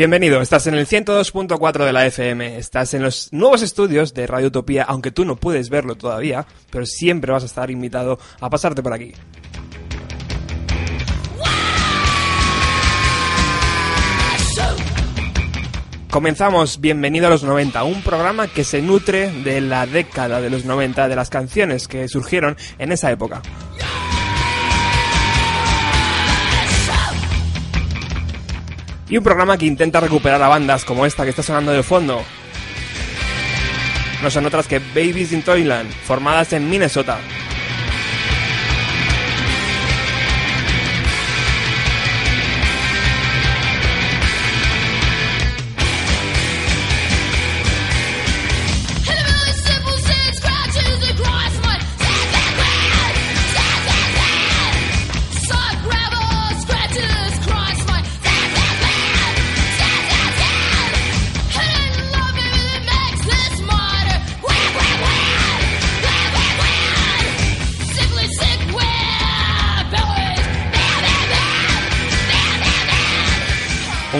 Bienvenido, estás en el 102.4 de la FM, estás en los nuevos estudios de Radio Utopía, aunque tú no puedes verlo todavía, pero siempre vas a estar invitado a pasarte por aquí. Comenzamos Bienvenido a los 90, un programa que se nutre de la década de los 90, de las canciones que surgieron en esa época. Y un programa que intenta recuperar a bandas como esta que está sonando de fondo. No son otras que Babies in Toyland, formadas en Minnesota.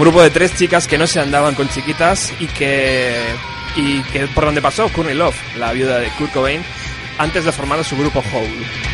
Un grupo de tres chicas que no se andaban con chiquitas y que y que por donde pasó Courtney Love, la viuda de Kurt Cobain, antes de formar su grupo Hole.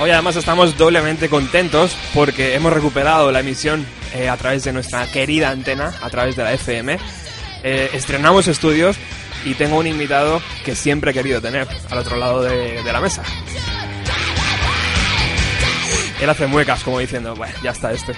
Hoy además estamos doblemente contentos porque hemos recuperado la emisión eh, a través de nuestra querida antena, a través de la FM. Eh, estrenamos estudios y tengo un invitado que siempre he querido tener al otro lado de, de la mesa. Él hace muecas como diciendo, bueno, ya está este.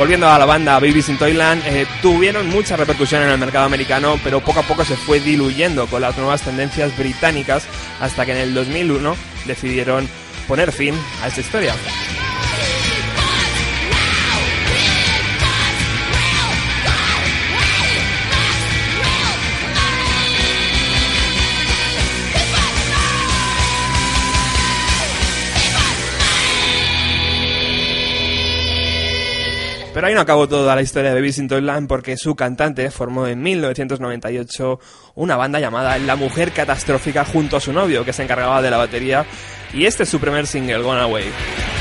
Volviendo a la banda Babies in Toyland, eh, tuvieron mucha repercusión en el mercado americano, pero poco a poco se fue diluyendo con las nuevas tendencias británicas hasta que en el 2001 decidieron poner fin a esta historia. Pero ahí no acabó toda la historia de Baby in porque su cantante formó en 1998 una banda llamada La Mujer Catastrófica junto a su novio que se encargaba de la batería y este es su primer single, Gone Away.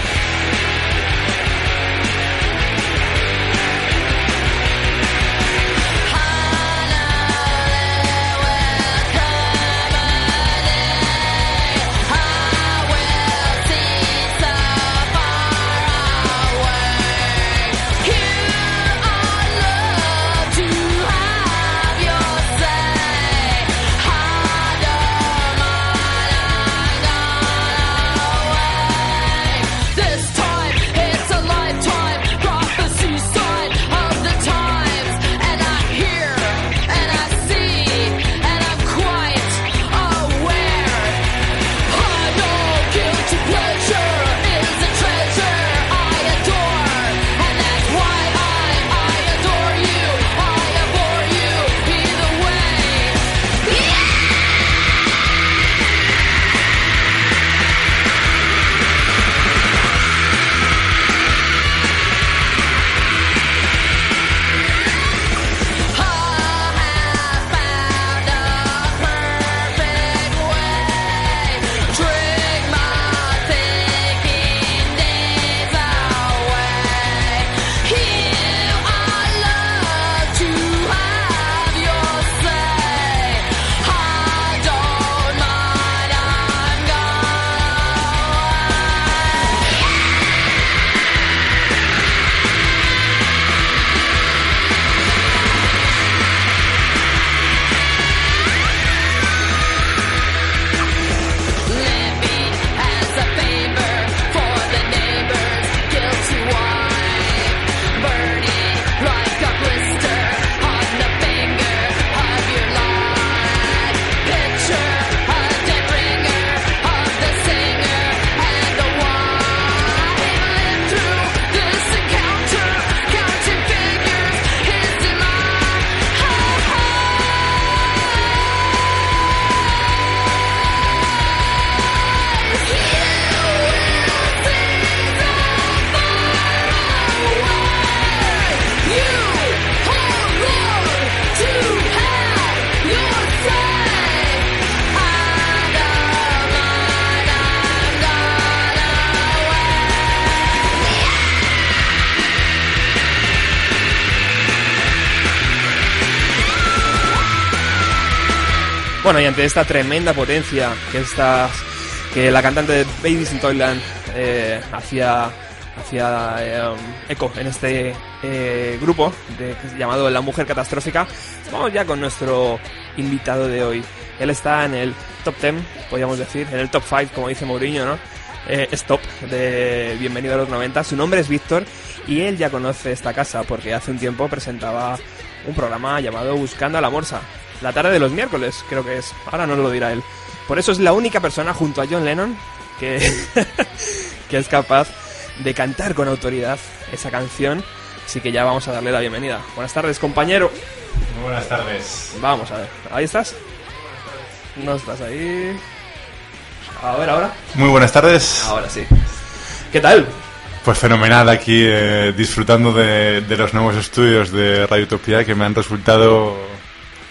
Bueno, y ante esta tremenda potencia que esta, que la cantante de Babies in Toyland eh, hacía, hacía eh, eco en este eh, grupo de, llamado La Mujer Catastrófica, vamos ya con nuestro invitado de hoy. Él está en el top 10, podríamos decir, en el top 5, como dice Mourinho, ¿no? Stop de Bienvenido a los 90. Su nombre es Víctor y él ya conoce esta casa porque hace un tiempo presentaba un programa llamado Buscando a la Morsa. La tarde de los miércoles, creo que es. Ahora no lo dirá él. Por eso es la única persona junto a John Lennon que, que es capaz de cantar con autoridad esa canción. Así que ya vamos a darle la bienvenida. Buenas tardes, compañero. Muy buenas tardes. Vamos a ver. ¿Ahí estás? No estás ahí. A ver, ahora. Muy buenas tardes. Ahora sí. ¿Qué tal? Pues fenomenal aquí, eh, disfrutando de, de los nuevos estudios de Radio Utopía que me han resultado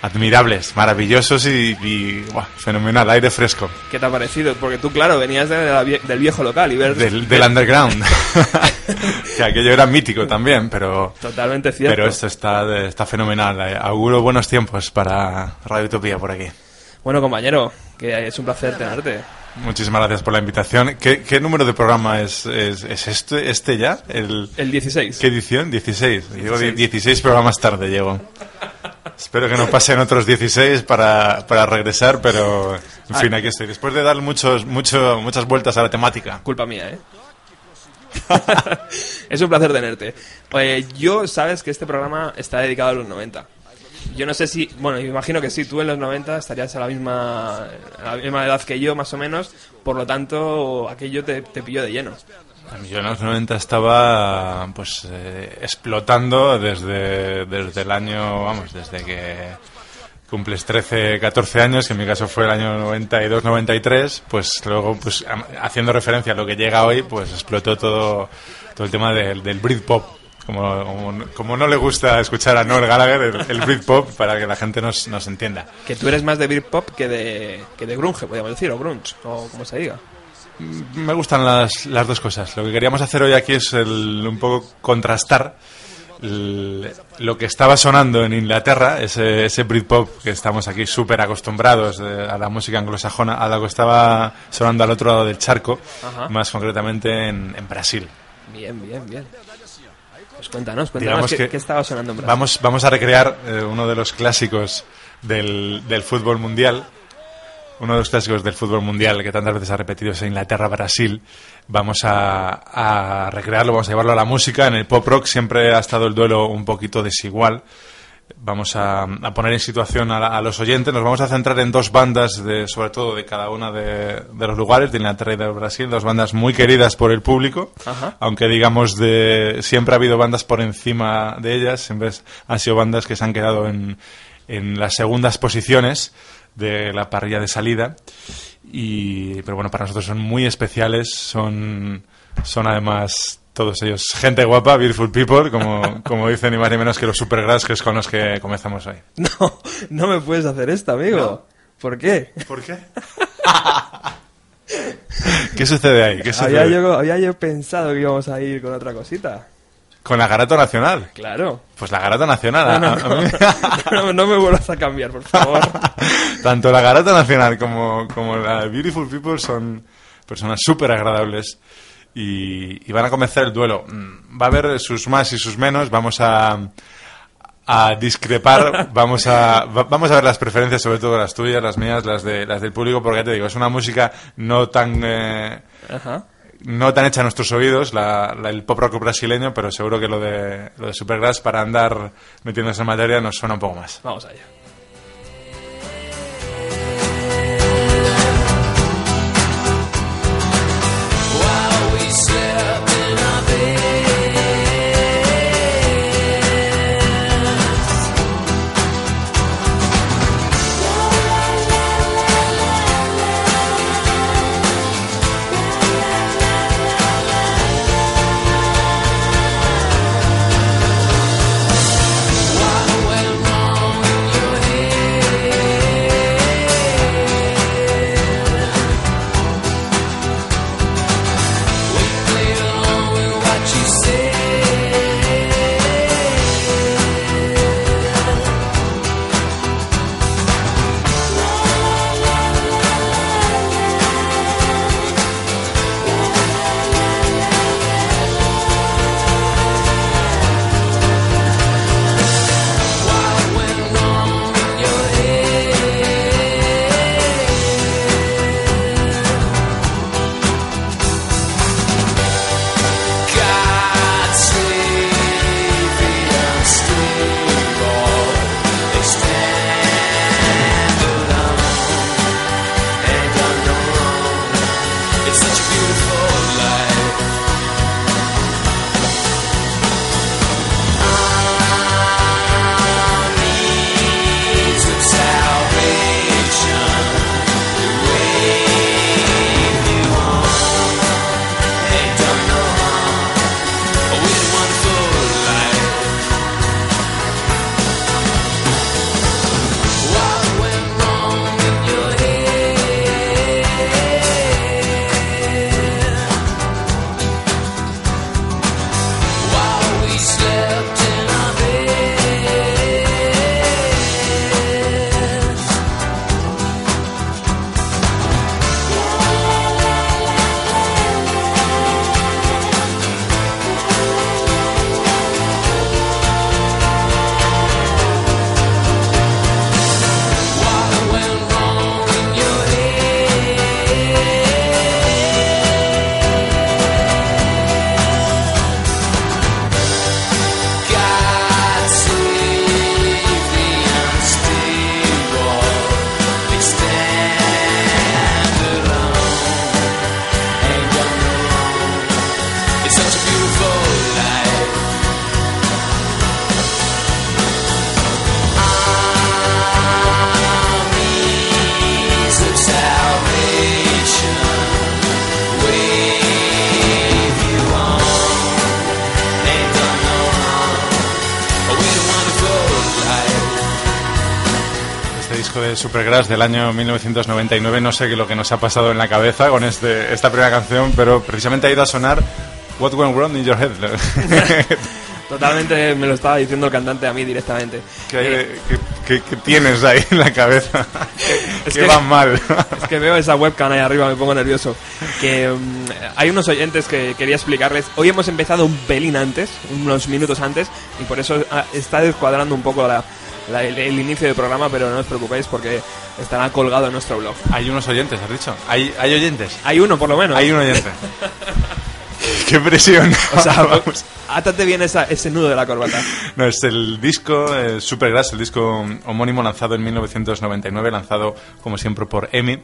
admirables, maravillosos y, y, buah, fenomenal, aire fresco. ¿Qué te ha parecido? Porque tú, claro, venías de la vie- del viejo local y ver... Del, del underground. que aquello era mítico también, pero, Totalmente cierto. pero esto está, está fenomenal. Eh, Auguro buenos tiempos para Radio Utopía por aquí. Bueno, compañero, que es un placer tenerte. Muchísimas gracias por la invitación. ¿Qué, qué número de programa es, es, es este, este ya? El, El 16. ¿Qué edición? 16. Llego 16. 16 programas tarde, llego. Espero que no pasen otros 16 para, para regresar, pero en fin, aquí estoy. Después de dar muchos, mucho, muchas vueltas a la temática. Culpa mía, ¿eh? es un placer tenerte. Oye, yo sabes que este programa está dedicado a los 90. Yo no sé si, bueno, imagino que sí, tú en los 90 estarías a la misma, a la misma edad que yo, más o menos, por lo tanto, aquello te, te pilló de lleno. Yo en los 90 estaba pues eh, explotando desde, desde el año, vamos, desde que cumples 13, 14 años, que en mi caso fue el año 92, 93, pues luego, pues haciendo referencia a lo que llega hoy, pues explotó todo, todo el tema del, del Britpop. Como, como, como no le gusta escuchar a Noel Gallagher, el, el Britpop, para que la gente nos, nos entienda. Que tú eres más de Britpop que de, que de grunge, podríamos decir, o grunge, o como se diga. Me gustan las, las dos cosas. Lo que queríamos hacer hoy aquí es el- un poco contrastar el- lo que estaba sonando en Inglaterra, ese, ese Britpop que estamos aquí súper acostumbrados eh, a la música anglosajona, a lo que estaba sonando al otro lado del charco, Ajá. más concretamente en, en Brasil. Bien, bien, bien. Pues cuéntanos, cuéntanos qué, que qué estaba sonando en Brasil. Vamos, vamos a recrear eh, uno de los clásicos del, del fútbol mundial. Uno de los clásicos del fútbol mundial que tantas veces ha repetido es Inglaterra-Brasil. Vamos a, a recrearlo, vamos a llevarlo a la música. En el pop rock siempre ha estado el duelo un poquito desigual. Vamos a, a poner en situación a, la- a los oyentes. Nos vamos a centrar en dos bandas, de, sobre todo de cada una de, de los lugares, de Inglaterra y de Brasil. Dos bandas muy queridas por el público. Ajá. Aunque digamos, de, siempre ha habido bandas por encima de ellas. Siempre han sido bandas que se han quedado en, en las segundas posiciones de la parrilla de salida. Y, pero bueno, para nosotros son muy especiales. Son, son además todos ellos gente guapa, beautiful people, como, como dicen ni más ni menos que los supergrass que es con los que comenzamos hoy. No, no me puedes hacer esto, amigo. ¿Por qué? ¿Por qué? ¿Qué sucede ahí? ¿Qué sucede? Había yo, había yo pensado que íbamos a ir con otra cosita. Con la Garata Nacional. Claro. Pues la Garata Nacional. No, me vuelvas a cambiar, por favor. Tanto la Garata Nacional como, como la Beautiful People son personas súper agradables y, y van a comenzar el duelo. Mm, Va a haber sus más y sus menos. Vamos a, a discrepar. Vamos a, va- vamos a ver las preferencias, sobre todo las tuyas, las mías, las, de, las del público, porque ya te digo, es una música no tan. eh, Ajá. No tan hecha a nuestros oídos, la, la- el pop rock brasileño, pero seguro que lo de, lo de Supergrass, para andar metiéndose en materia, nos suena un poco más. Vamos allá. Supergrass del año 1999, no sé qué lo que nos ha pasado en la cabeza con este, esta primera canción, pero precisamente ha ido a sonar What Went Wrong in Your Head. Totalmente me lo estaba diciendo el cantante a mí directamente. ¿Qué, de- qué- qué- qué tienes ahí en la cabeza? Es que van mal. Es que veo esa webcam ahí arriba, me pongo nervioso. Que mm, hay unos oyentes que quería explicarles. Hoy hemos empezado un pelín antes, unos minutos antes, y por eso ah, está descuadrando un poco la- la- el, el inicio del programa, pero no os preocupéis porque estará colgado en nuestro blog. Hay unos oyentes, has dicho. Hay, hay oyentes. Hay uno, por lo menos. Hay un oyente. Qué presión. O sea, Vamos. átate bien esa- ese nudo de la corbata. No, es el disco eh, Supergrass, el disco homónimo lanzado en 1999, lanzado como siempre por EMI,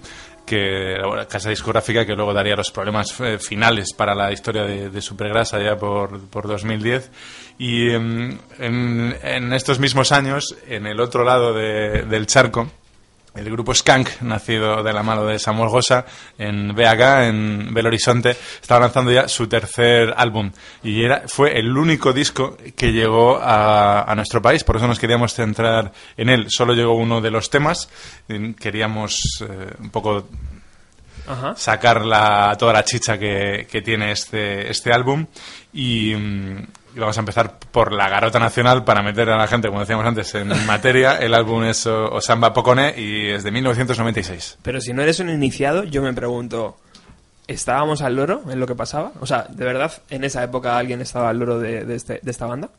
que casa discográfica que luego daría los problemas eh, finales para la historia de, de Supergrass allá por, por 2010. Y em, en, estos mismos años, en el otro lado de- del charco, el grupo Skank, nacido de la mano de Samuel Gosa en BH, en Belo Horizonte, estaba lanzando ya su tercer álbum. Y era, fue el único disco que llegó a, a nuestro país, por eso nos queríamos centrar en él. Solo llegó uno de los temas. Queríamos eh, un poco Ajá. sacar la, toda la chicha que, que tiene este, este álbum y, mm, y vamos a empezar por la garota nacional para meter a la gente, como decíamos antes, en materia. El álbum es Osamba Pocone y es de 1996. Pero si no eres un iniciado, yo me pregunto, ¿estábamos al loro en lo que pasaba? O sea, ¿de verdad en esa época alguien estaba al loro de, de este- de esta banda?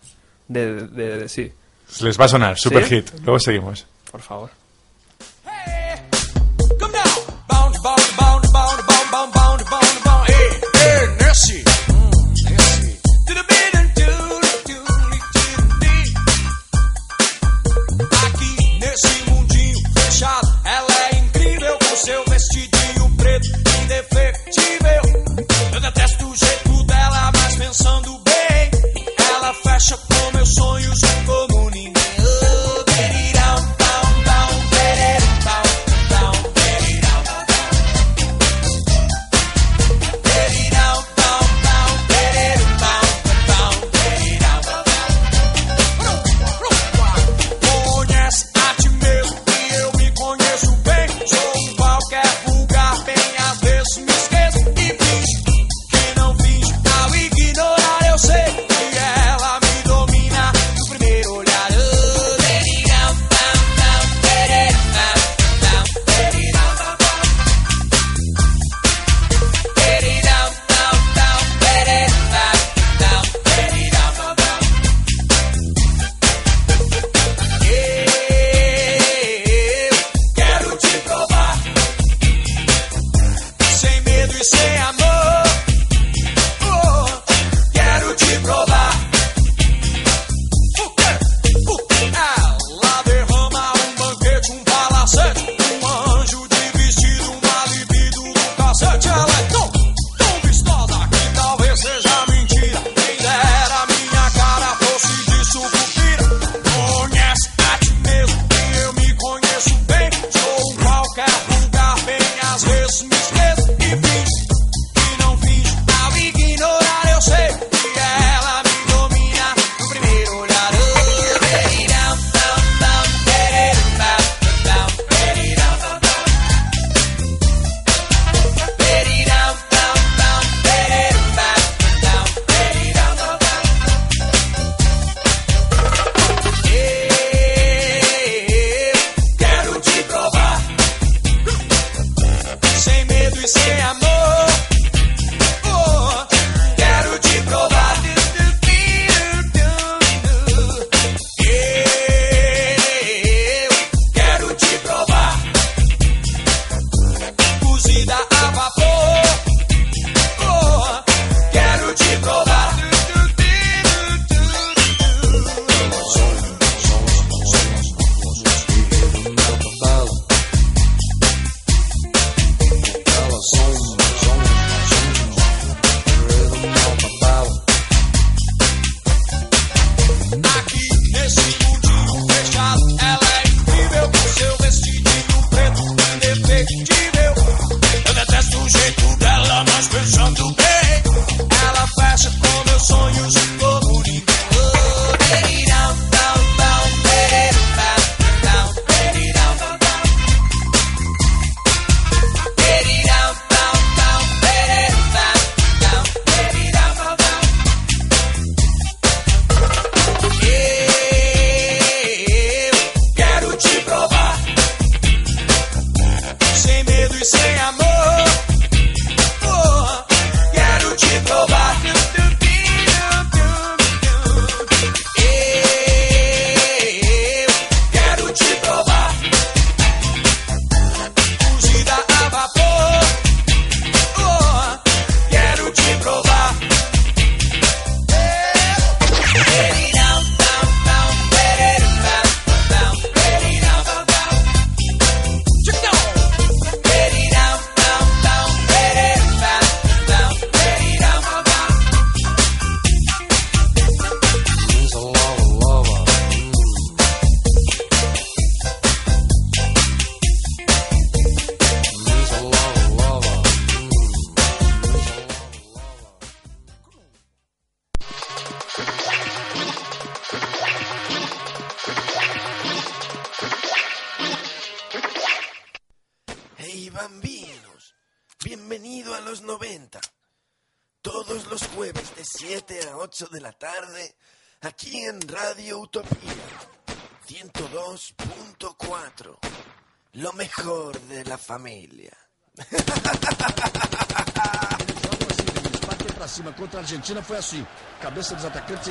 De, de- de- sí, Les va a sonar, super ¿Sí? hit. Luego seguimos. por favor.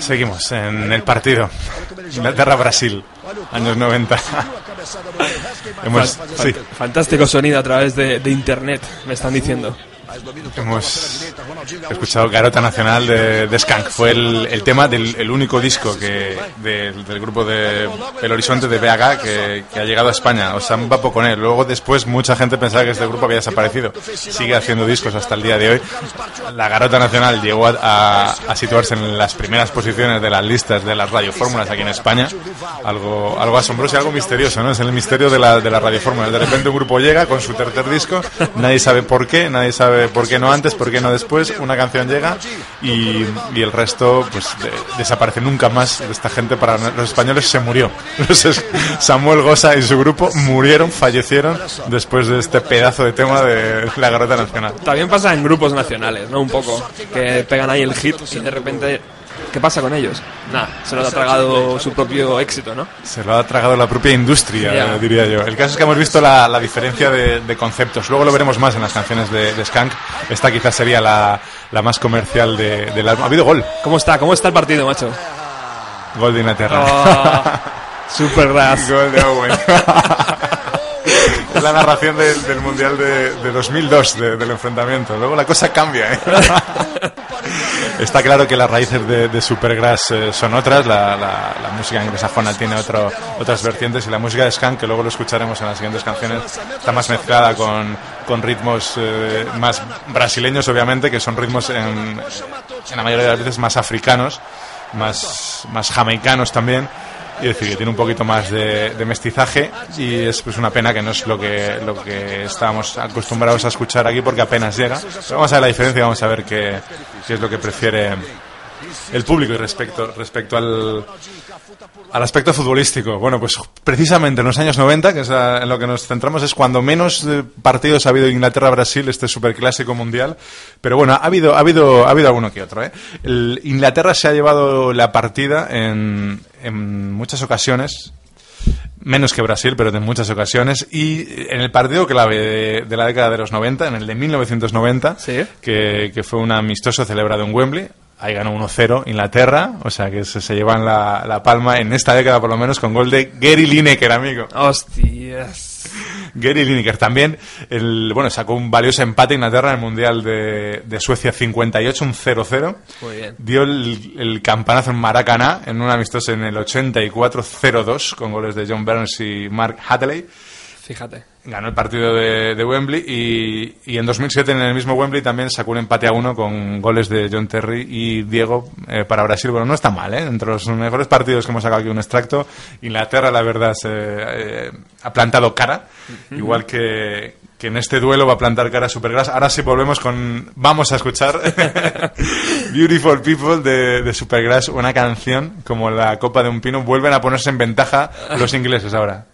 Seguimos en el partido. Inglaterra-Brasil, años 90. Hemos, sí, Fantástico sonido a través de, de internet, me están diciendo. Hemos escuchado Garota Nacional de, de Skank. Fue el, el tema del el único disco que, del, grupo de El Horizonte de BH que, que ha llegado a España. O con él. Luego después mucha gente pensaba que este grupo había desaparecido. Sigue haciendo discos hasta el día de hoy. La Garota Nacional llegó a, a- situarse en las primeras posiciones de las listas de las radiofórmulas aquí en España. Algo, algo asombroso y algo misterioso, ¿no? Es el misterio de la, de las radiofórmulas. De repente un grupo llega con su tercer disco, nadie sabe por qué, nadie sabe por qué no antes, por qué no después. Una canción llega y, el resto pues de- desaparece nunca más de esta gente. Para los españoles se murió. Los es- Samuel Gosa y su grupo murieron, fallecieron después de este pedazo de tema de la Garota Nacional. También pasa en grupos nacionales, ¿no? Un poco. Que pegan ahí el hit y de repente. ¿Qué pasa con ellos? Nada, se lo ha tragado su propio éxito, ¿no? Se lo ha tragado la propia industria, Ya. eh, diría yo. El caso es que hemos visto la, la diferencia de, de conceptos. Luego lo veremos más en las canciones de, de Skank. Esta quizás sería la, la más comercial de- del álbum. Ha habido gol. ¿Cómo está? ¿Cómo está el partido, macho? Gol de Inglaterra. Oh, super ras. Gol de Owen. es la narración del, del Mundial de, de 2002, de- del enfrentamiento. Luego la cosa cambia. ¿eh? Está claro que las raíces de, de Supergrass eh, son otras. La, la- la música anglosajona tiene otro, otras vertientes y la música de Skank, que luego lo escucharemos en las siguientes canciones, está más mezclada con, con ritmos eh, más brasileños, obviamente, que son ritmos en, en la mayoría de las veces más africanos, más, más jamaicanos también. Y decir, que tiene un poquito más de, de mestizaje y es pues una pena que no es lo que, lo que estábamos acostumbrados a escuchar aquí porque apenas llega. Pero vamos a ver la diferencia vamos a ver qué, qué es lo que prefiere el público respecto, respecto al, al aspecto futbolístico. Bueno, pues precisamente en los años 90, que es a- en lo que nos centramos, es cuando menos eh, partidos ha habido Inglaterra-Brasil, este superclásico mundial. Pero bueno, ha habido, ha habido, ha habido alguno que otro. ¿eh? El- Inglaterra se ha llevado la partida en, en muchas ocasiones. Menos que Brasil, pero en muchas ocasiones. Y en el partido clave de, de la década de los 90, en el de 1990, Sí. que, que fue un amistoso celebrado en Wembley. Ahí ganó 1-0 Inglaterra, o sea que se, se llevan la, la palma en esta década por lo menos con gol de Gary Lineker, amigo. Hostias. Gary Lineker también, el, bueno, sacó un valioso empate Inglaterra en el Mundial de, de Suecia 58, un 0-0. Muy bien. Dio el, el campanazo en Maracaná en un amistoso en el 84-0-2 con goles de John Burns y Mark Hatley. Fíjate. Ganó el partido de, de Wembley y, y en 2007 en el mismo Wembley también sacó un empate a uno con goles de John Terry y Diego eh, para Brasil. Bueno, no está mal, ¿eh? Entre los mejores partidos que hemos sacado aquí un extracto, Inglaterra, la verdad, se, eh, ha plantado cara, igual que, que en este duelo va a plantar cara Supergrass. Ahora sí volvemos con... Vamos a escuchar Beautiful People de, de Supergrass, una canción como la copa de un pino. Vuelven a ponerse en ventaja los ingleses ahora.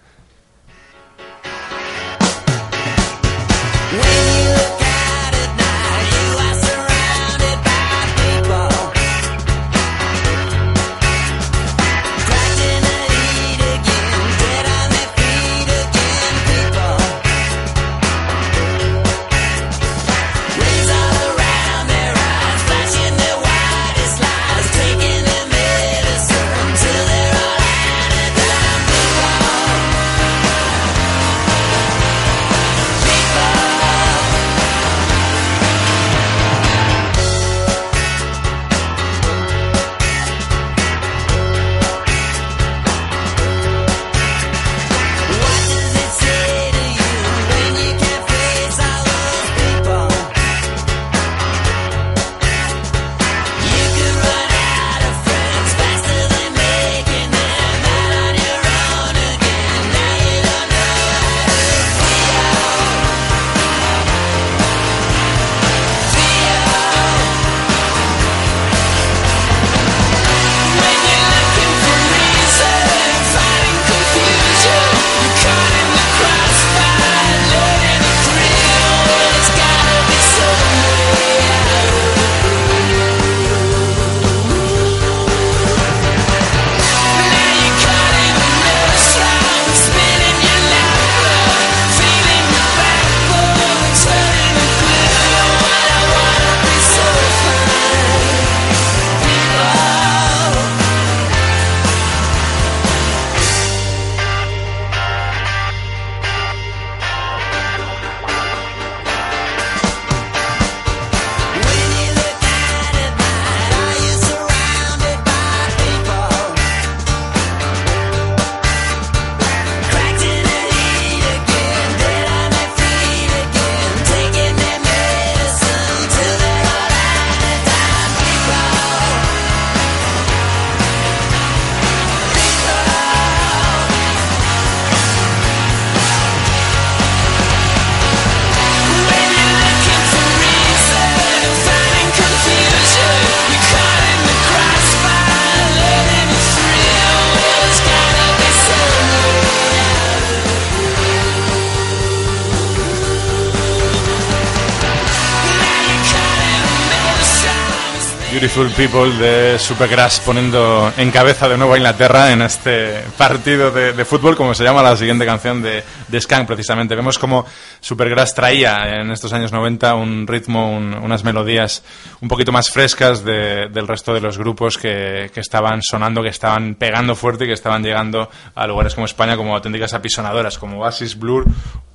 Beautiful People de Supergrass poniendo en cabeza de nuevo a Inglaterra en este partido de, de fútbol, como se llama la siguiente canción de, de Skank precisamente. Vemos como Supergrass traía en estos años 90 un ritmo, un- unas melodías un poquito más frescas de- del resto de los grupos que, que estaban sonando, que estaban pegando fuerte y que estaban llegando a lugares como España como auténticas apisonadoras, como Oasis, Blur,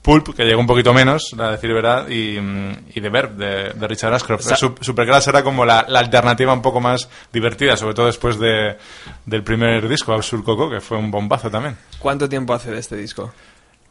Pulp, que llegó un poquito menos, a decir verdad, y, y The Verb, de, de Richard Ashcroft. Sup- Supergrass era como la, la alternativa un poco más divertida, sobre todo después de, del primer disco, Absurd Coco, que fue un bombazo también. ¿Cuánto tiempo hace de este disco?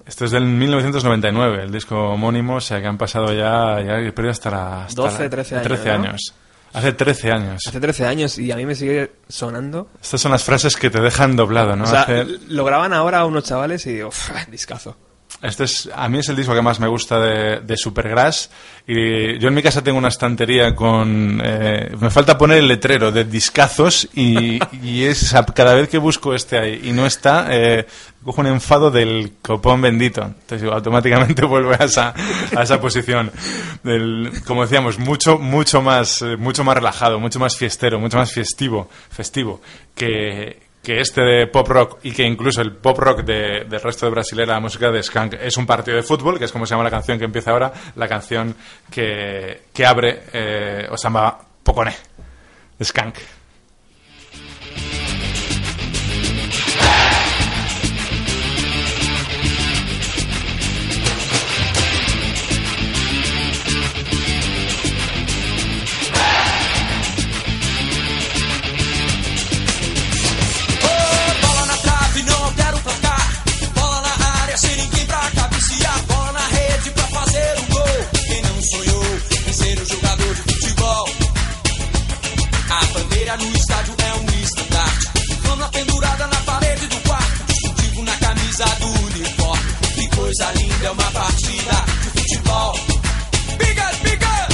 Esto es del 1999, el disco homónimo, o sea que han pasado ya, ya he perdido hasta la... hasta 12, la- 13 años, 13 ¿no? años. Hace 13 años. Hace 13 años y a mí me sigue sonando. Estas son las frases que te dejan doblado, ¿no? o sea, Hace- lo graban ahora unos chavales y digo, "Uf, discazo. Este es, a mí es el disco que más me gusta de, de Supergrass. Y yo en mi casa tengo una estantería con. eh, me falta poner el letrero de discazos y, y es cada vez que busco este ahí y no está, eh, cojo un enfado del copón bendito. Entonces automáticamente vuelve a esa, a esa posición. Del, como decíamos, mucho, mucho más, eh, mucho más relajado, mucho más fiestero, mucho más festivo, festivo que, que este de pop rock y que incluso el pop rock de- del resto de brasilera, la música de Skank, es un partido de fútbol, que es como se llama la canción que empieza ahora, la canción que, que abre eh, Osama Poconé, Skank. É uma partida de futebol. Bigas, bigas!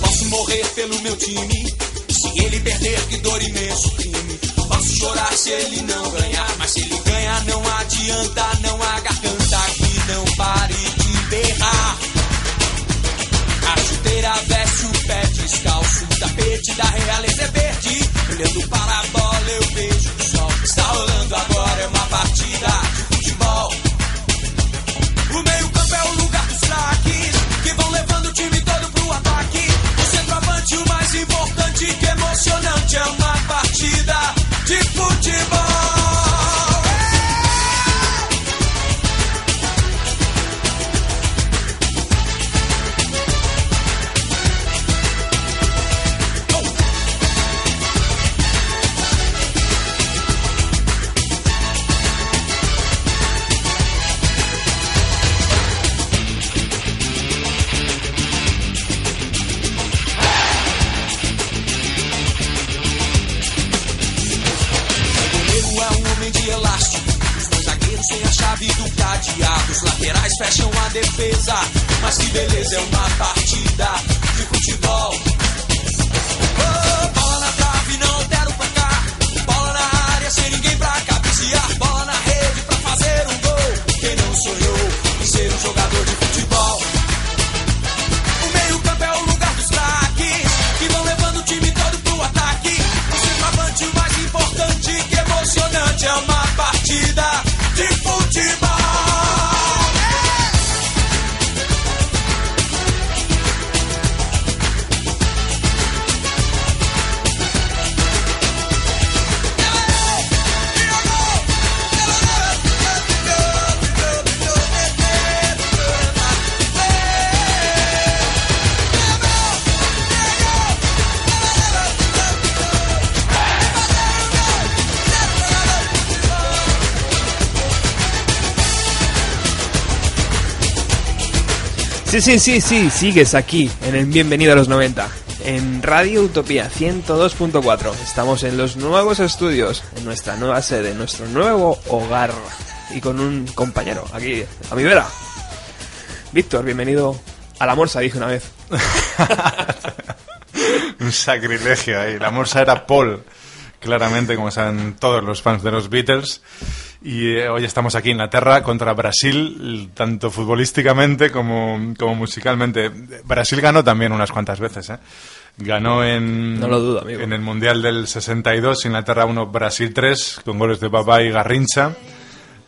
Posso morrer pelo meu time. Se ele perder, que dor imenso crime. Posso chorar se ele não ganhar. Mas se ele ganhar, não adianta, não há garganta que não pare A chuteira veste o pé descalço. O tapete da realeza é verde. Olhando para a bola, eu vejo o sol. Está rolando agora, é uma partida de futebol. O meio-campo é o lugar dos craques que vão levando o time todo pro ataque. O centroavante, o mais importante que emocionante é uma partida de futebol. Sí, sí, sí, sigues aquí en el Bienvenido a los 90, en Radio Utopía 102.4. Estamos en los nuevos estudios, en nuestra nueva sede, en nuestro nuevo hogar y con un compañero aquí a mi vera. Víctor, bienvenido a la morsa, dije una vez. Un sacrilegio ahí. La morsa era Paul, claramente, como saben todos los fans de los Beatles. Y eh, hoy estamos aquí en Inglaterra contra Brasil, tanto futbolísticamente como, como musicalmente. Brasil ganó también unas cuantas veces, ¿eh? Ganó en, No lo dudo, amigo. en el Mundial del 62, Inglaterra 1, Brasil 3, con goles de Babá y Garrincha.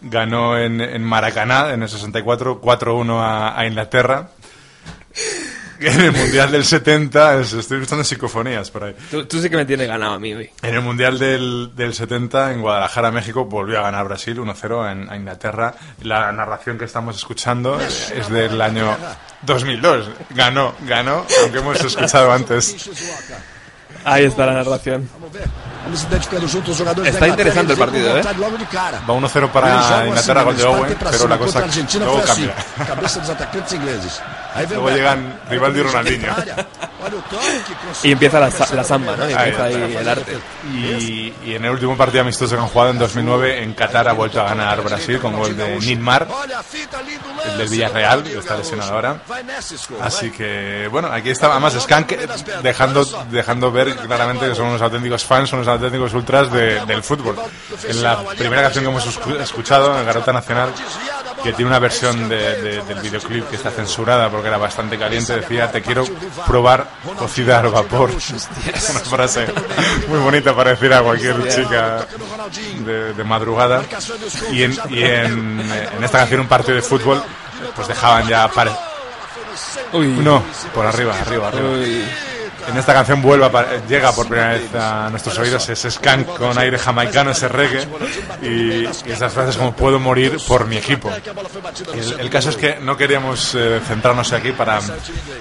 Ganó en, en Maracaná en el 64, 4-1 a, a Inglaterra. En el Mundial del 70, es- estoy escuchando psicofonías por ahí. Tú, tú sí que me tienes ganado a mí hoy. En el Mundial del, del 70, en Guadalajara, México, volvió a ganar Brasil 1-0 en, a Inglaterra. La narración que estamos escuchando es del año 2002. Ganó, ganó, aunque hemos escuchado antes. Ahí está la narración. Está interesante el partido, ¿eh? Va 1-0 Eles para Inglaterra, gol de Owen, pero la cosa luego cambia. Luego llegan Aí Rivaldi y Ronaldinho. Y empieza la, la samba, ¿no? Y Ahí empieza ahí el arte. Y, y en el último partido amistoso que han jugado en 2009, en Qatar ha vuelto a ganar Brasil con gol de Nilmar. El del Villarreal, que está lesionado ahora. Así que, bueno, aquí está además Skank dejando, dejando ver claramente que son unos auténticos fans, son unos auténticos ultras de- del fútbol. En la primera canción que hemos escu- escuchado, en Garota Nacional, que tiene una versión de- de- del videoclip que está censurada porque era bastante caliente, decía, te quiero probar cocida al vapor. Una frase muy bonita para decir a cualquier chica de, de madrugada. Y, en, y en, en esta canción, un partido de fútbol, pues dejaban ya... Uy. no, por arriba, arriba, arriba. Uy. En esta canción vuelve llega por primera vez a nuestros oídos ese skank con aire jamaicano, ese reggae y, y esas frases como puedo morir por mi equipo. El, el caso es que no queríamos eh, centrarnos aquí para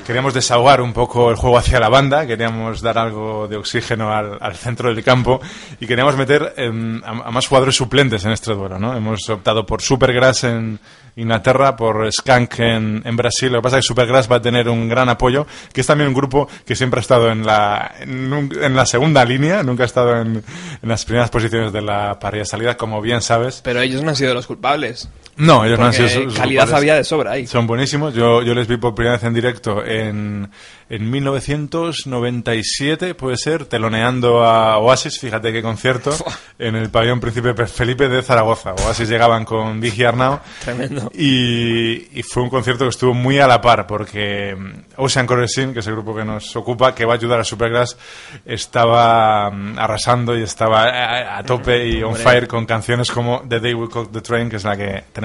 queríamos desahogar un poco el juego hacia la banda, queríamos dar algo de oxígeno al, al centro del campo y queríamos meter em, a, a más jugadores suplentes en este duelo, ¿no? Hemos optado por Supergrass en Inglaterra, por Skank en, en Brasil. Lo que pasa es que Supergrass va a tener un gran apoyo, que es también un grupo que siempre ha estado en la, en, en la segunda línea, nunca ha estado en, en las primeras posiciones de la parrilla de salida, como bien sabes. Pero ellos no han sido los culpables. No, ellos no han sido sus- sus calidad había de sobra ahí. Son buenísimos. Yo, yo les vi por primera vez en directo en, en 1997, puede ser, teloneando a Oasis, fíjate qué concierto, en el pabellón Príncipe Felipe de Zaragoza. Oasis llegaban con Vigi Arnau. Tremendo. Y, y fue un concierto que estuvo muy a la par porque mm, Ocean Corresin, que es el grupo que nos ocupa, que va a ayudar a Supergrass, estaba mm, arrasando y estaba a, a tope y on Hombre. fire con canciones como The Day We Caught the Train, que es la que tenemos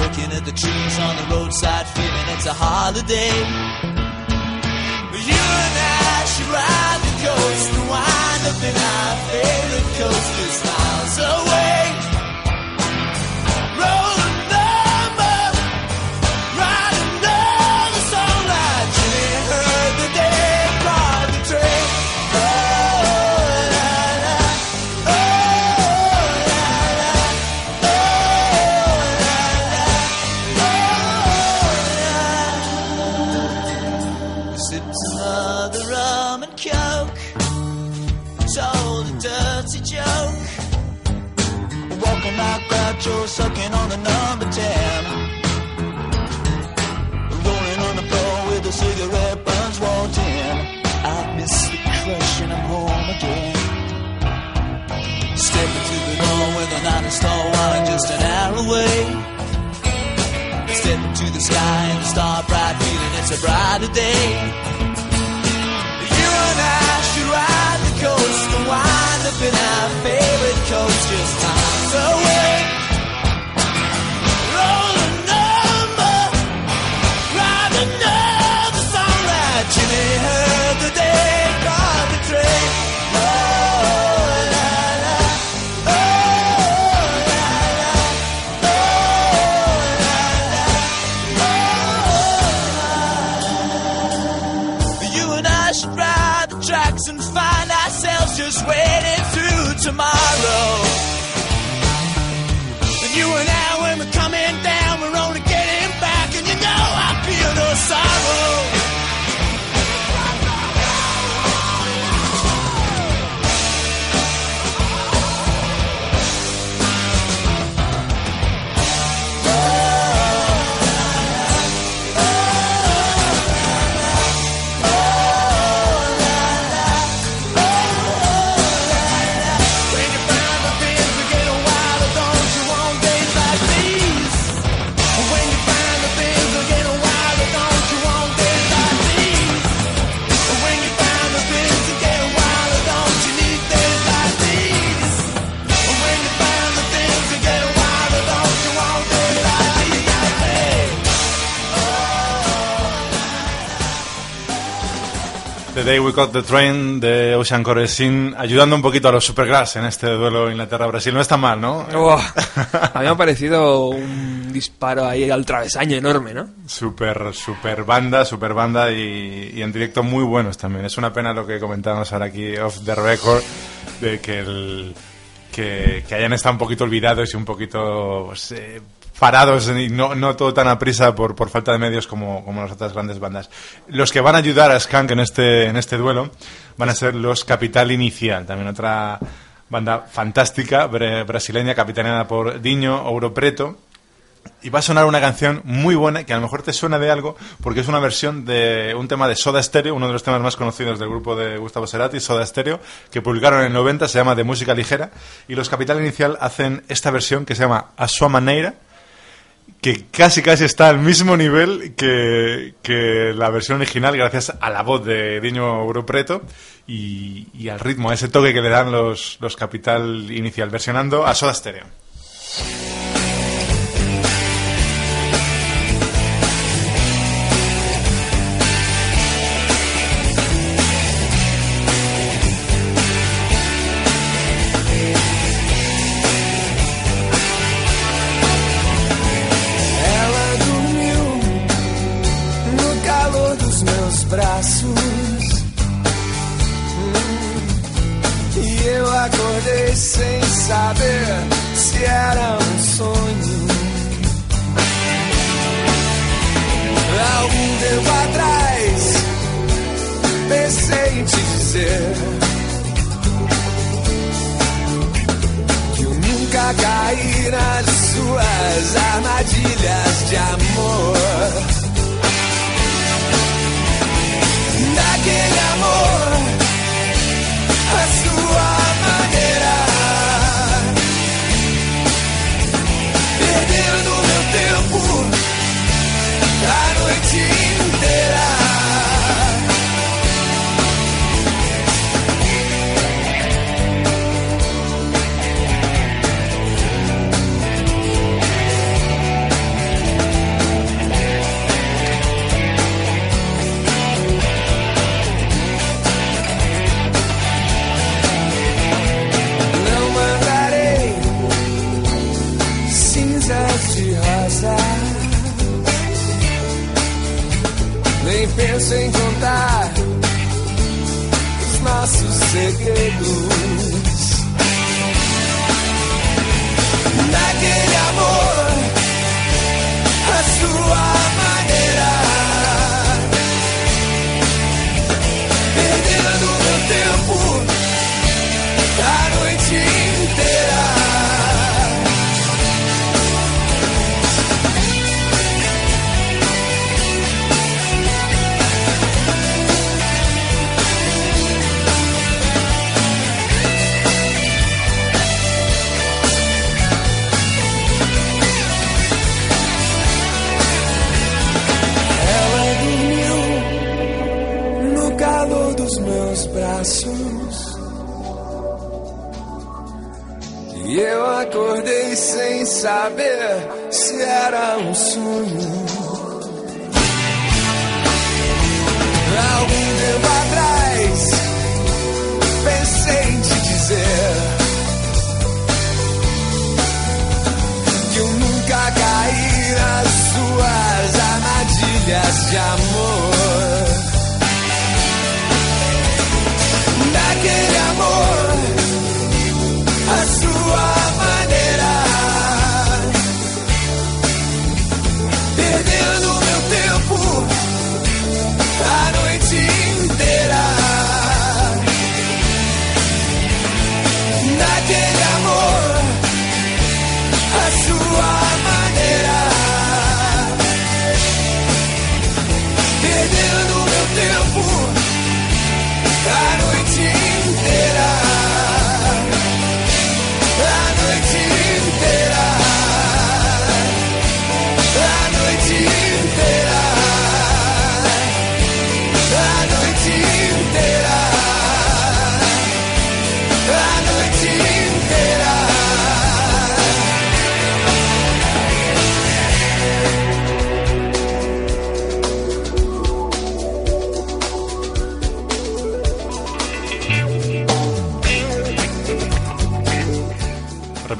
Looking at the trees on the roadside, feeling it's a holiday. But you and I should ride the coast and wind up in our favorite coasters miles away. We Caught the Train de Ocean Core Sin, ayudando un poquito a los Supergrass en este duelo Inglaterra-Brasil. No está mal, ¿no? Buah, a mí me ha parecido un disparo ahí al travesaño enorme, ¿no? Super, super banda, super banda y, y en directo muy buenos también. Es una pena lo que comentábamos ahora aquí off the record de que el que, que hayan estado un poquito olvidados y un poquito pues, eh, parados y no, no todo tan a prisa por, por falta de medios como, como las otras grandes bandas. Los que van a ayudar a Skank en este, en este duelo van a ser los Capital Inicial, también otra banda fantástica brasileña capitaneada por Diño Ouro Preto y va a sonar una canción muy buena que a lo mejor te suena de algo porque es una versión de un tema de Soda Stereo, uno de los temas más conocidos del grupo de Gustavo Cerati, Soda Stereo, que publicaron en el 90, se llama De Música Ligera y los Capital Inicial hacen esta versión que se llama A Sua Maneira que casi casi está al mismo nivel que, que la versión original gracias a la voz de Diño Europreto y, y al ritmo, a ese toque que le dan los, los Capital Inicial, versionando a Soda Stereo.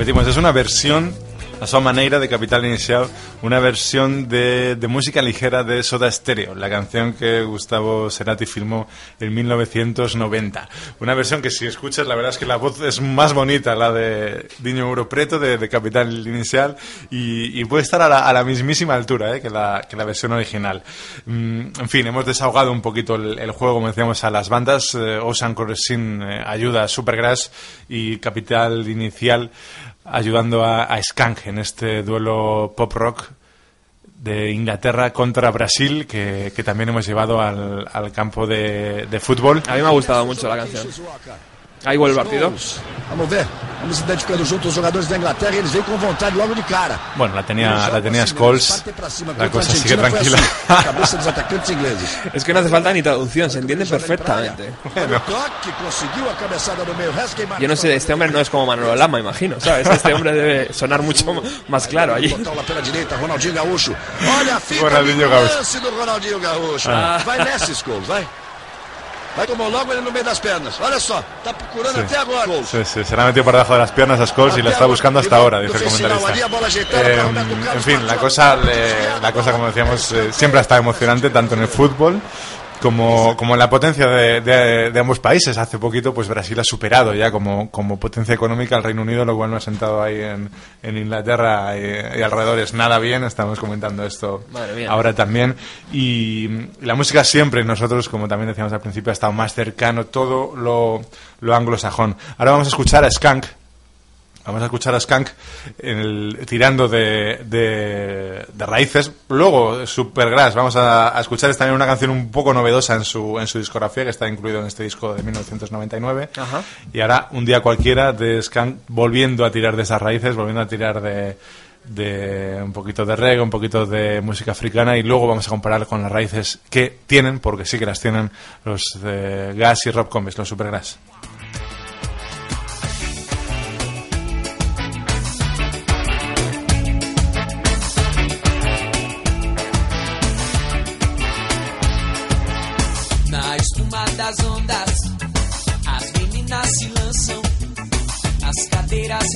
Es una versión a su manera de Capital Inicial, una versión de, música ligera de Soda Stereo, la canción que Gustavo Cerati filmó en 1990. Una versión que si escuchas, la verdad es que la voz es más bonita, la de Diño Europreto, de, de Capital Inicial, y, puede estar a la, a la mismísima altura eh, que, la, que la versión original. Mm, en fin, hemos desahogado un poquito el, juego, como decíamos, a las bandas. Eh, Ocean eh, ayuda a Supergrass y Capital Inicial ayudando a, a Skank en este duelo pop rock de Inglaterra contra Brasil que, que también hemos llevado al, al campo de, de fútbol. A mí me ha gustado mucho la canción. Ahí vuelve el partido. Vamos ver. Vamos identificando junto os jogadores da Inglaterra e eles vêm com vontade logo de cara. Bueno, la tenía, la tenía Scholes. La a cosa sigue tranquila. assim, Cabeça dos atacantes ingleses. Es que no hace falta ni traducción, se entiende perfectamente. Olha o toque, conseguiu a cabeçada no meio. Resto quem Yo no sé, este hombre no es como Manolo Lama, imagino, ¿sabes? Este hombre debe sonar mucho más claro allí. Ronaldinho Gaúcho. Olha, fica Ronaldinho ali o Gaúcho. lance do Ronaldinho Gaúcho. Ah. Vai nessa, Scholes, vai. Vai tomou logo ele no meio das pernas. Olha só, tá procurando até agora. Sí, sí, se la ha metido por debajo de las piernas a Scholes y la está buscando hasta ahora, dice el comentarista. Eh, en fin, la cosa, la cosa como decíamos, eh, siempre estado emocionante, tanto en el fútbol como, como la potencia de, de- de ambos países. Hace poquito, pues Brasil ha superado ya como, como potencia económica al Reino Unido, lo cual no ha sentado ahí en, en Inglaterra y, y alrededores nada bien. Estamos comentando esto ahora también. Y la música siempre, nosotros, como también decíamos al principio, ha estado más cercano todo lo, lo anglosajón. Ahora vamos a escuchar a Skank. Vamos a escuchar a Skank en el- tirando de, de, de raíces. Luego, Supergrass, vamos a, a escuchar también una canción un poco novedosa en su, en su discografía, que está incluido en este disco de 1999. Ajá. Y ahora, un día cualquiera de Skank volviendo a tirar de esas raíces, volviendo a tirar de, de un poquito de reggae, un poquito de música africana, y luego vamos a comparar con las raíces que tienen, porque sí que las tienen los de Gas y Rob Combs, los Supergrass.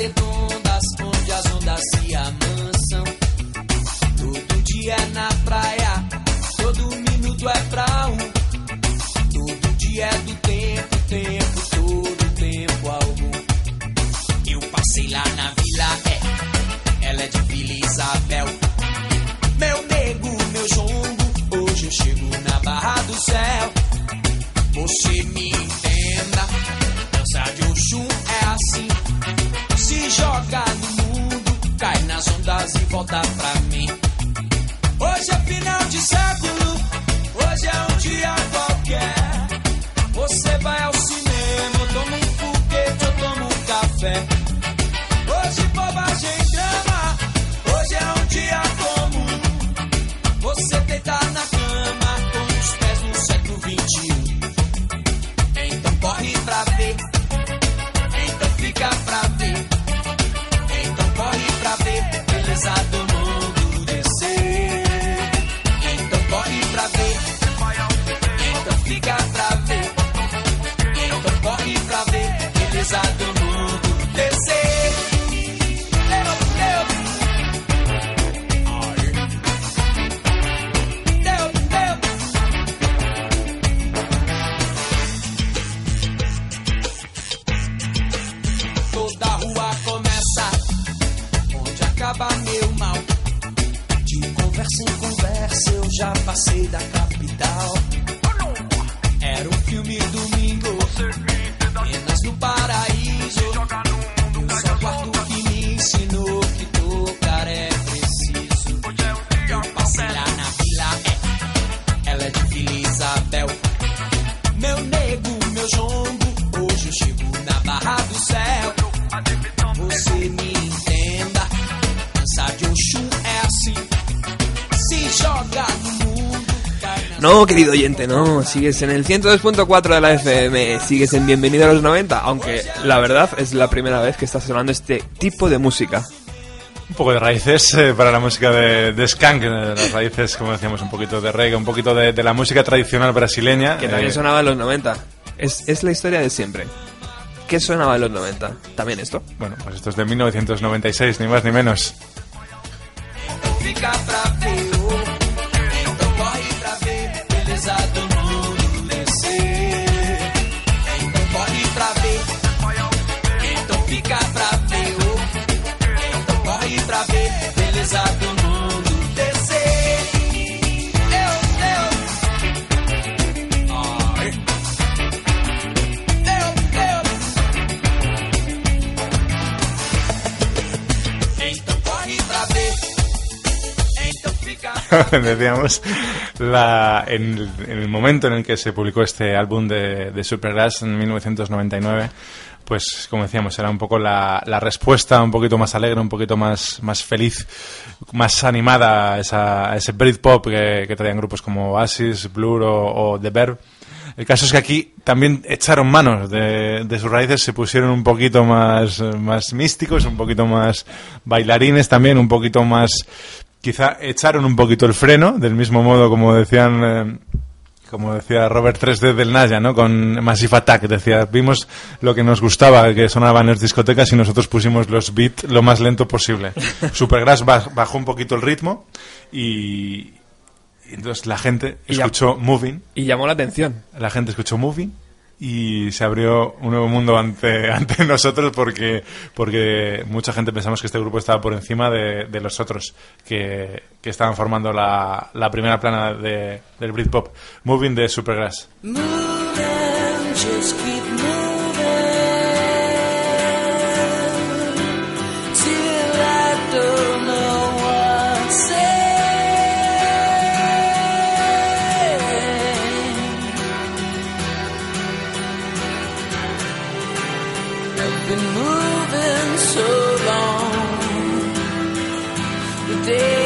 Redondas, onde as ondas se amansam. Todo dia é na praia, todo minuto é pra um. Todo dia é do tempo, tempo, todo tempo algum. Eu passei lá na vila, é, ela é de Vila Isabel. Meu nego, meu jongo, hoje eu chego na barra do céu. Você me entenda, dança de Oxum nas ondas e volta pra mim. Hoje é final de século, hoje é um dia qualquer. Você vai ao cinema, eu tomo um foguete, eu tomo um café. No. Sigues en el 102.4 de la FM. Sigues en Bienvenido a los 90. Aunque la verdad es la primera vez que está sonando este tipo de música. Un poco de raíces eh, para la música de, de Skank, las raíces, como decíamos, un poquito de reggae, un poquito de, de la música tradicional brasileña. Que también eh, sonaba en los 90. Es, es la historia de siempre. ¿Qué sonaba en los 90? También esto. Bueno, pues esto es de 1996, ni más ni menos. Decíamos, la, en, el, en el momento en el que se publicó este álbum de, de Supergrass en 1999, pues como decíamos, era un poco la, la respuesta un poquito más alegre, un poquito más, más feliz, más animada a, esa, a ese Britpop que, que traían grupos como Oasis, Blur o, o The Verb. El caso es que aquí también echaron manos de, de sus raíces, se pusieron un poquito más, más místicos, un poquito más bailarines también, un poquito más... Quizá echaron un poquito el freno, del mismo modo como decían... eh, como decía Robert 3D del Naya, ¿no? Con Massive Attack, decía, vimos lo que nos gustaba, que sonaba en las discotecas y nosotros pusimos los beats lo más lento posible. Supergrass baj- bajó un poquito el ritmo y, entonces la gente Y escuchó Moving Y llamó la atención. la gente escuchó Moving y se abrió un nuevo mundo ante, ante nosotros porque, porque mucha gente pensamos que este grupo estaba por encima de, de los otros que, que estaban formando la, la primera plana de, del Britpop. Moving de Supergrass. Been moving so long, the days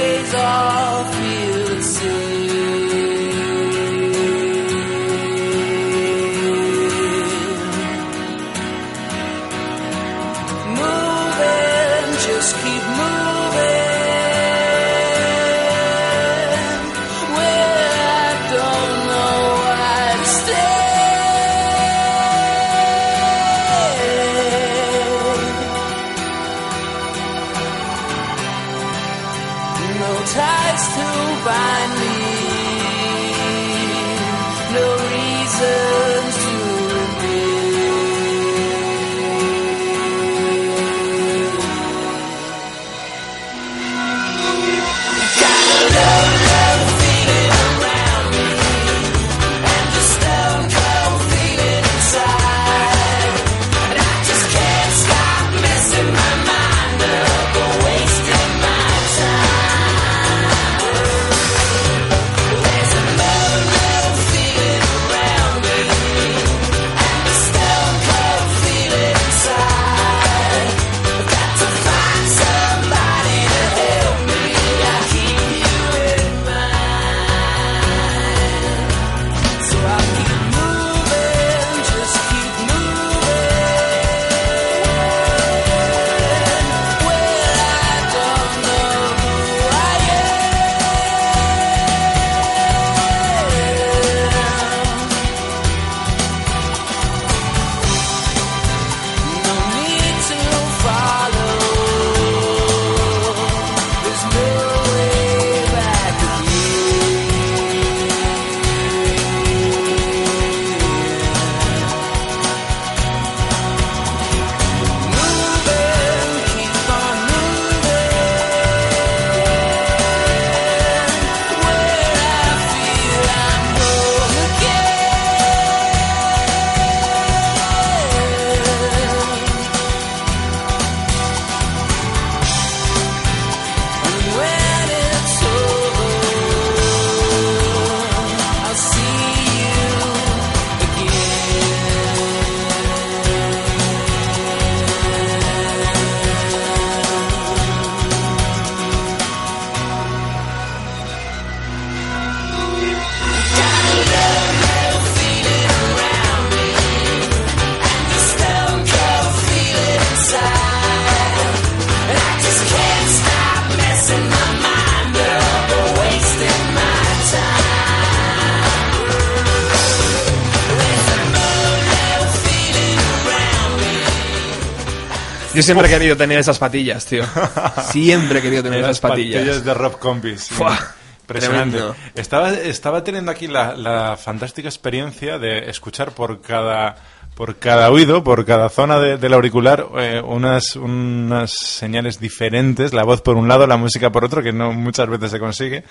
siempre he querido tener esas patillas, tío. Siempre he querido tener esas patillas. de Rob Combis. Fua, Impresionante. tremendo. Estaba, estaba teniendo aquí la, la fantástica experiencia de escuchar por cada por cada oído, por cada zona de- del auricular, eh, unas, unas señales diferentes, la voz por un lado, la música por otro, que no muchas veces se consigue.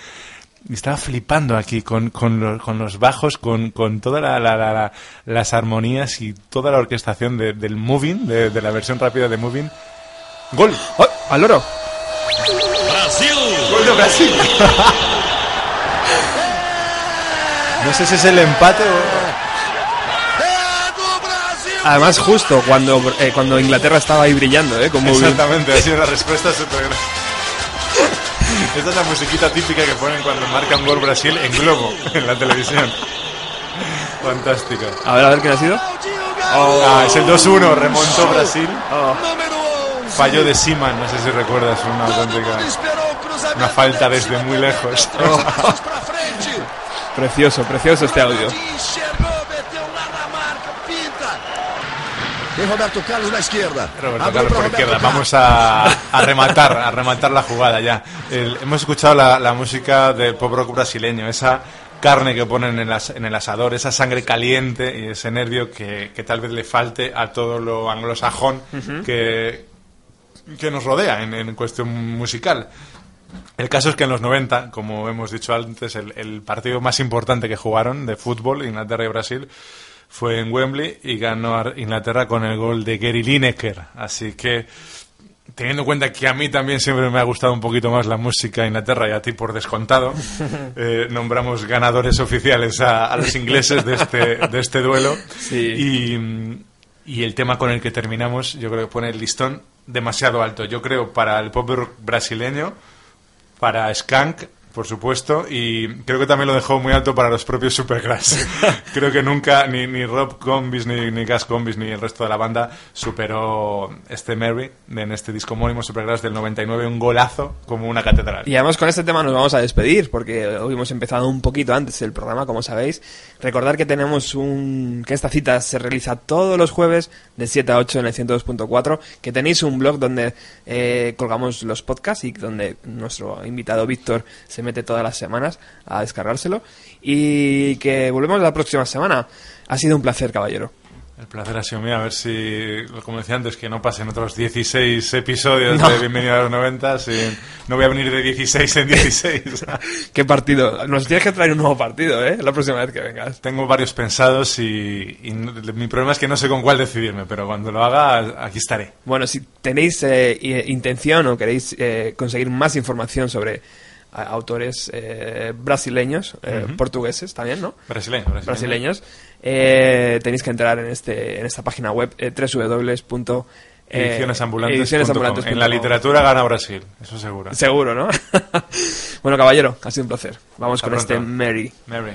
Estaba flipando aquí con, con, los, con los bajos, con, con todas la, la- la- la- las armonías y toda la orquestación de- del Moving, de, de la versión rápida de Moving. ¡Gol! ¡Oh, al loro! ¡Gol de Brasil! no sé si es el empate o... Además, justo cuando, eh, cuando Inglaterra estaba ahí brillando, ¿eh? Como Exactamente, ha sido la respuesta super... Esta es la musiquita típica que ponen cuando marca un gol Brasil en globo, en la televisión. Fantástica. A ver, a ver quién ha sido. Ah, es el 2-1, remontó Brasil. 11. Fallo de Siman, no sé si recuerdas, una auténtica... Una falta desde muy lejos. Frente. Precioso, precioso este audio. Tem Roberto Carlos na izquierda. Roberto Carlos por Roberto izquierda. Carlos. Vamos a, a rematar, a rematar la jugada ya. El- hemos escuchado la, la música del pop rock brasileño, esa carne que ponen en, las- en el asador, esa sangre caliente y ese nervio que, que tal vez le falte a todo lo anglosajón que, que nos rodea en, en cuestión musical. El caso es que en los 90, como hemos dicho antes, el, el partido más importante que jugaron de fútbol, Inglaterra y Brasil, fue en Wembley y ganó a Inglaterra con el gol de Gary Lineker. Así que, teniendo en cuenta que a mí también siempre me ha gustado un poquito más la música Inglaterra y a ti por descontado, eh, nombramos ganadores oficiales a, a los ingleses de este, de este duelo. Sí. Y, y el tema con el que terminamos, yo creo que pone el listón demasiado alto. Yo creo para el pop brasileño, para Skank, por supuesto, y creo que también lo dejó muy alto para los propios Supergrass. creo que nunca ni, ni Rob Combis, ni, ni Gas Combis, ni el resto de la banda superó este Mary en este disco homónimo Supergrass del 99, un golazo como una catedral. Y además con este tema nos vamos a despedir, porque hoy hemos empezado un poquito antes el programa, como sabéis. Recordar que tenemos un... que esta cita se realiza todos los jueves de 7 a 8 en el 102.4, que tenéis un blog donde eh, colgamos los podcasts y donde nuestro invitado Víctor se mete todas las semanas a descargárselo. Y que volvemos la próxima semana. Ha sido un placer, caballero. El placer ha sido mío, a ver si, como decía antes, que no pasen otros 16 episodios No. de Bienvenido a los 90, si no voy a venir de 16 en 16. ¿Qué partido? Nos tienes que traer un nuevo partido, ¿eh? La próxima vez que vengas. Tengo varios pensados y, y mi problema es que no sé con cuál decidirme, pero cuando lo haga, aquí estaré. Bueno, si tenéis eh, intención o queréis eh, conseguir más información sobre autores eh, brasileños, eh, portugueses también, ¿no? Brasileño, brasileño. Brasileños, eh, tenéis que entrar en este en esta página web eh, www. eh. En la literatura gana Brasil, eso seguro. Seguro, ¿no? bueno, caballero, ha sido un placer. Vamos Hasta con este. Mary. Mary.